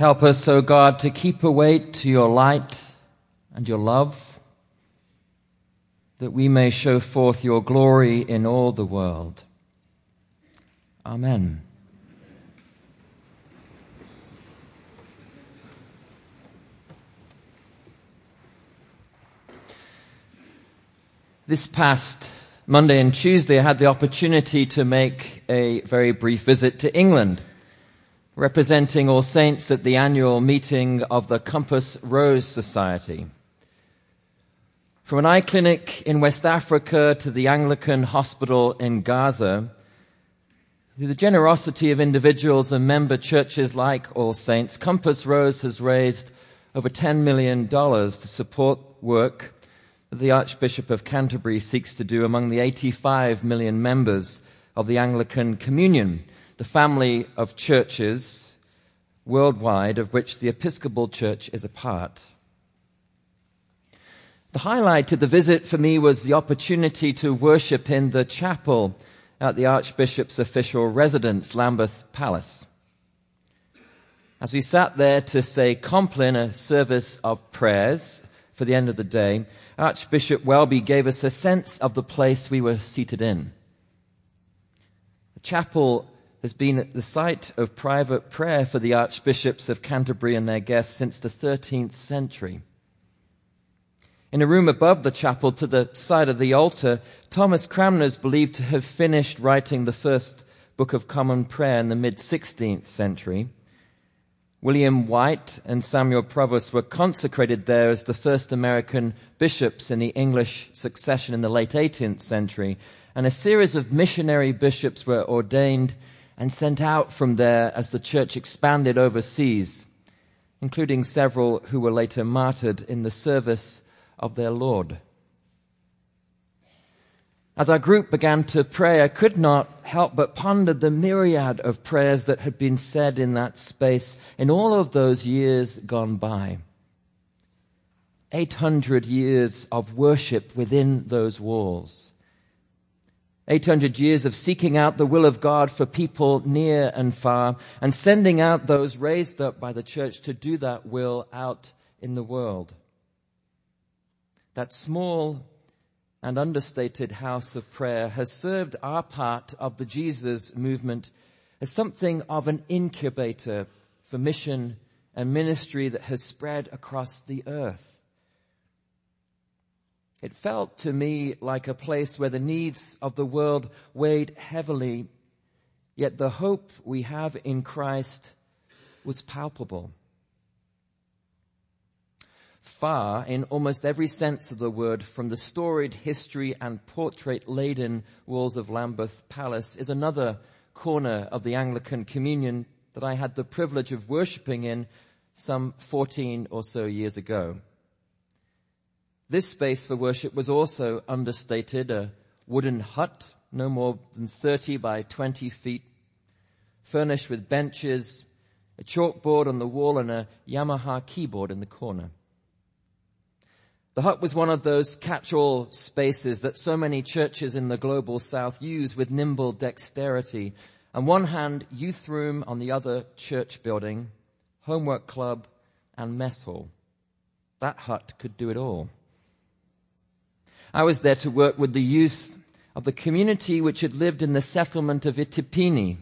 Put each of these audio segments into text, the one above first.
Help us, O God, to keep awake to your light and your love, that we may show forth your glory in all the world. Amen. This past Monday and Tuesday, I had the opportunity to make a very brief visit to England, representing All Saints at the annual meeting of the Compass Rose Society. From an eye clinic in West Africa to the Anglican hospital in Gaza, through the generosity of individuals and member churches like All Saints, Compass Rose has raised over $10 million to support work that the Archbishop of Canterbury seeks to do among the 85 million members of the Anglican Communion, the family of churches worldwide of which the Episcopal Church is a part. The highlight of the visit for me was the opportunity to worship in the chapel at the Archbishop's official residence, Lambeth Palace. As we sat there to say Compline, a service of prayers for the end of the day, Archbishop Welby gave us a sense of the place we were seated in. The chapel has been the site of private prayer for the archbishops of Canterbury and their guests since the 13th century. In a room above the chapel to the side of the altar, Thomas Cranmer is believed to have finished writing the first Book of Common Prayer in the mid 16th century. William White and Samuel Provoost were consecrated there as the first American bishops in the English succession in the late 18th century, and a series of missionary bishops were ordained and sent out from there as the church expanded overseas, including several who were later martyred in the service of their Lord. As our group began to pray, I could not help but ponder the myriad of prayers that had been said in that space in all of those years gone by. 800 years of worship within those walls. 800 years of seeking out the will of God for people near and far and sending out those raised up by the church to do that will out in the world. That small and understated house of prayer has served our part of the Jesus movement as something of an incubator for mission and ministry that has spread across the earth. It felt to me like a place where the needs of the world weighed heavily, yet the hope we have in Christ was palpable far in almost every sense of the word from the storied history and portrait laden walls of Lambeth Palace is another corner of the Anglican Communion that I had the privilege of worshipping in some 14 or so years ago. This space for worship was also understated, a wooden hut, no more than 30 by 20 feet, furnished with benches, a chalkboard on the wall and a Yamaha keyboard in the corner. The hut was one of those catch-all spaces that so many churches in the global south use with nimble dexterity. On one hand, youth room, on the other, church building, homework club, and mess hall. That hut could do it all. I was there to work with the youth of the community which had lived in the settlement of Itipini,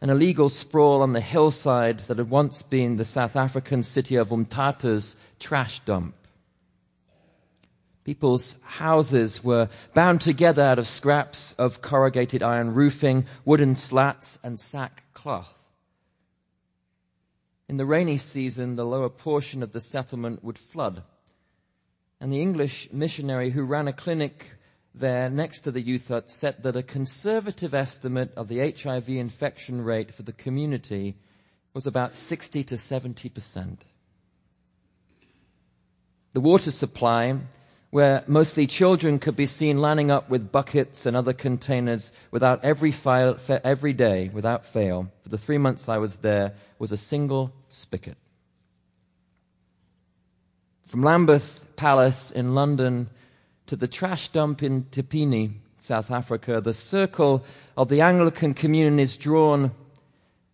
an illegal sprawl on the hillside that had once been the South African city of Umtata's trash dump. People's houses were bound together out of scraps of corrugated iron roofing, wooden slats, and sackcloth. In the rainy season, the lower portion of the settlement would flood. And the English missionary who ran a clinic there next to the youth hut said that a conservative estimate of the HIV infection rate for the community was about 60 to 70 percent. The water supply where mostly children could be seen lining up with buckets and other containers without every, every day, without fail. For the three months I was there, was a single spigot. From Lambeth Palace in London to the trash dump in Itipini, South Africa, the circle of the Anglican communion is drawn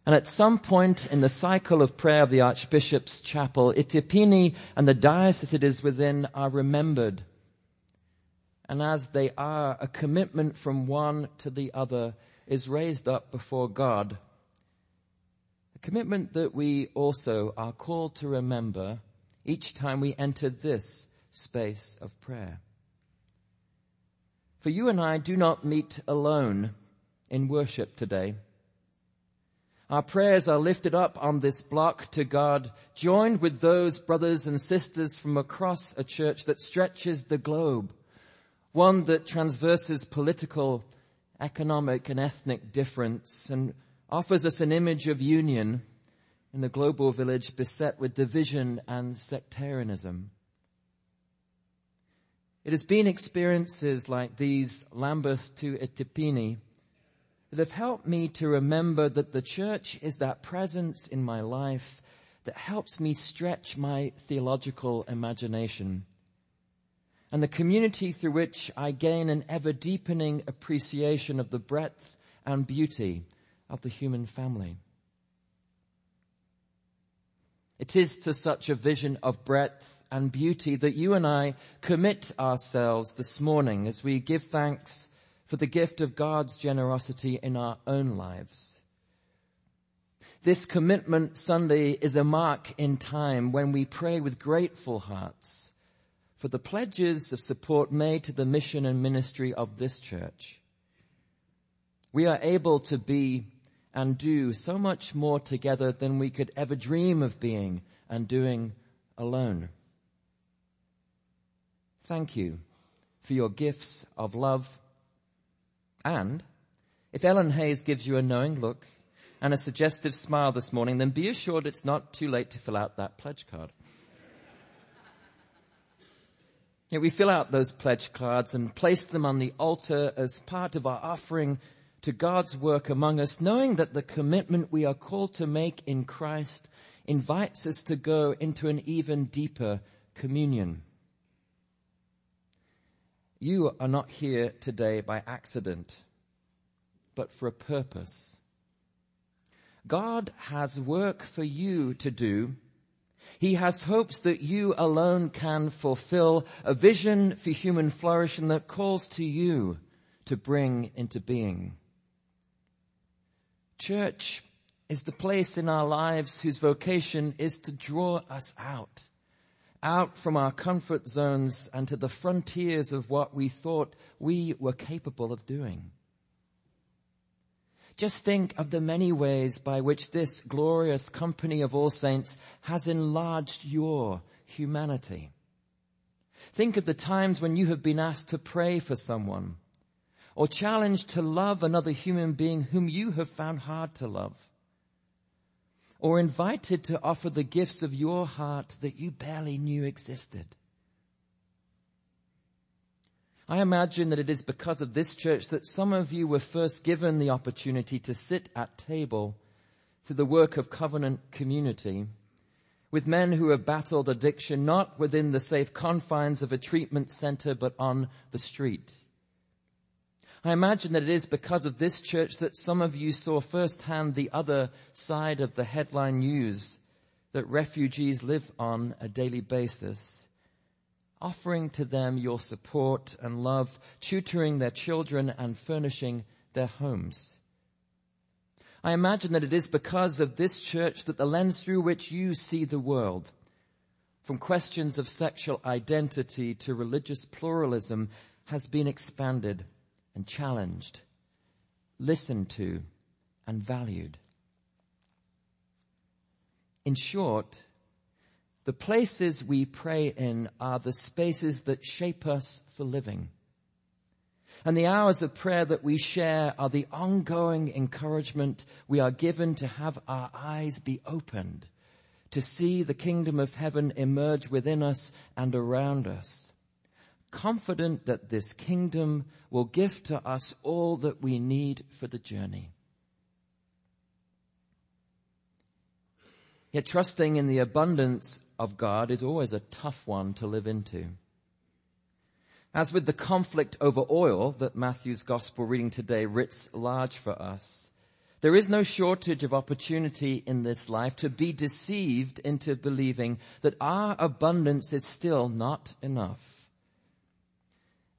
And at some point in the cycle of prayer of the Archbishop's Chapel, Itipini and the diocese it is within are remembered. And as they are, a commitment from one to the other is raised up before God. A commitment that we also are called to remember each time we enter this space of prayer. For you and I do not meet alone in worship today. Our prayers are lifted up on this block to God, joined with those brothers and sisters from across a church that stretches the globe, one that transverses political, economic and ethnic difference and offers us an image of union in the global village beset with division and sectarianism. It has been experiences like these, Lambeth to Itipini, that have helped me to remember that the church is that presence in my life that helps me stretch my theological imagination and the community through which I gain an ever deepening appreciation of the breadth and beauty of the human family. It is to such a vision of breadth and beauty that you and I commit ourselves this morning as we give thanks for the gift of God's generosity in our own lives. This commitment Sunday is a mark in time when we pray with grateful hearts for the pledges of support made to the mission and ministry of this church. We are able to be and do so much more together than we could ever dream of being and doing alone. Thank you for your gifts of love, and if Ellen Hayes gives you a knowing look and a suggestive smile this morning, then be assured it's not too late to fill out that pledge card. We fill out those pledge cards and place them on the altar as part of our offering to God's work among us, knowing that the commitment we are called to make in Christ invites us to go into an even deeper communion. You are not here today by accident, but for a purpose. God has work for you to do. He has hopes that you alone can fulfill a vision for human flourishing that calls to you to bring into being. Church is the place in our lives whose vocation is to draw us out out from our comfort zones and to the frontiers of what we thought we were capable of doing. Just think of the many ways by which this glorious company of all saints has enlarged your humanity. Think of the times when you have been asked to pray for someone or challenged to love another human being whom you have found hard to love or invited to offer the gifts of your heart that you barely knew existed. I imagine that it is because of this church that some of you were first given the opportunity to sit at table through the work of covenant community with men who have battled addiction not within the safe confines of a treatment center but on the street. I imagine that it is because of this church that some of you saw firsthand the other side of the headline news that refugees live on a daily basis, offering to them your support and love, tutoring their children and furnishing their homes. I imagine that it is because of this church that the lens through which you see the world, from questions of sexual identity to religious pluralism, has been expanded and challenged, listened to and valued. In short, the places we pray in are the spaces that shape us for living. And the hours of prayer that we share are the ongoing encouragement we are given to have our eyes be opened, to see the kingdom of heaven emerge within us and around us confident that this kingdom will give to us all that we need for the journey. Yet trusting in the abundance of God is always a tough one to live into. As with the conflict over oil that Matthew's gospel reading today writs large for us, There is no shortage of opportunity in this life to be deceived into believing that our abundance is still not enough.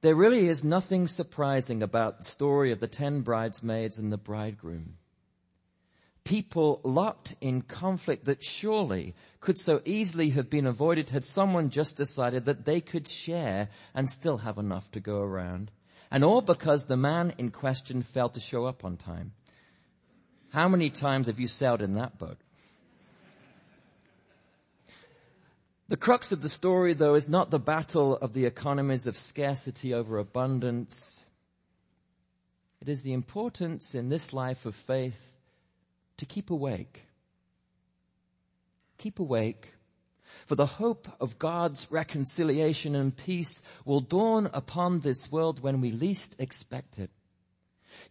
There really is nothing surprising about the story of the ten bridesmaids and the bridegroom. People locked in conflict that surely could so easily have been avoided had someone just decided that they could share and still have enough to go around. And all because the man in question failed to show up on time. How many times have you sailed in that boat? The crux of the story, though, is not the battle of the economies of scarcity over abundance. It is the importance in this life of faith to keep awake. Keep awake, for the hope of God's reconciliation and peace will dawn upon this world when we least expect it.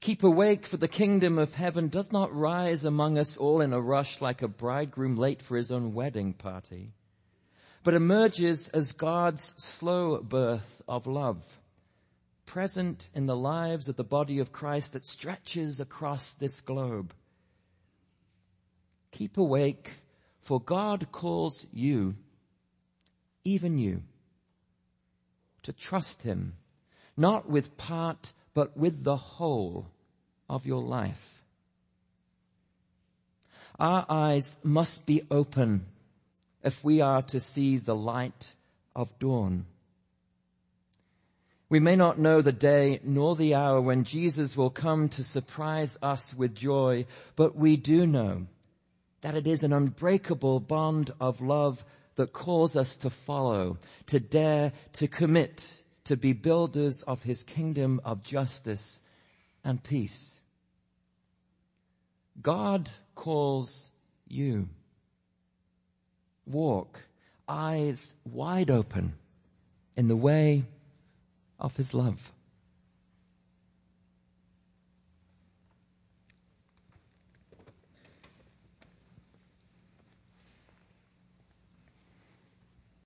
Keep awake, for the kingdom of heaven does not rise among us all in a rush like a bridegroom late for his own wedding party but emerges as God's slow birth of love, present in the lives of the body of Christ that stretches across this globe. Keep awake, for God calls you, even you, to trust Him, not with part, but with the whole of your life. Our eyes must be open if we are to see the light of dawn. We may not know the day nor the hour when Jesus will come to surprise us with joy, but we do know that it is an unbreakable bond of love that calls us to follow, to dare, to commit, to be builders of his kingdom of justice and peace. God calls you walk, eyes wide open in the way of his love.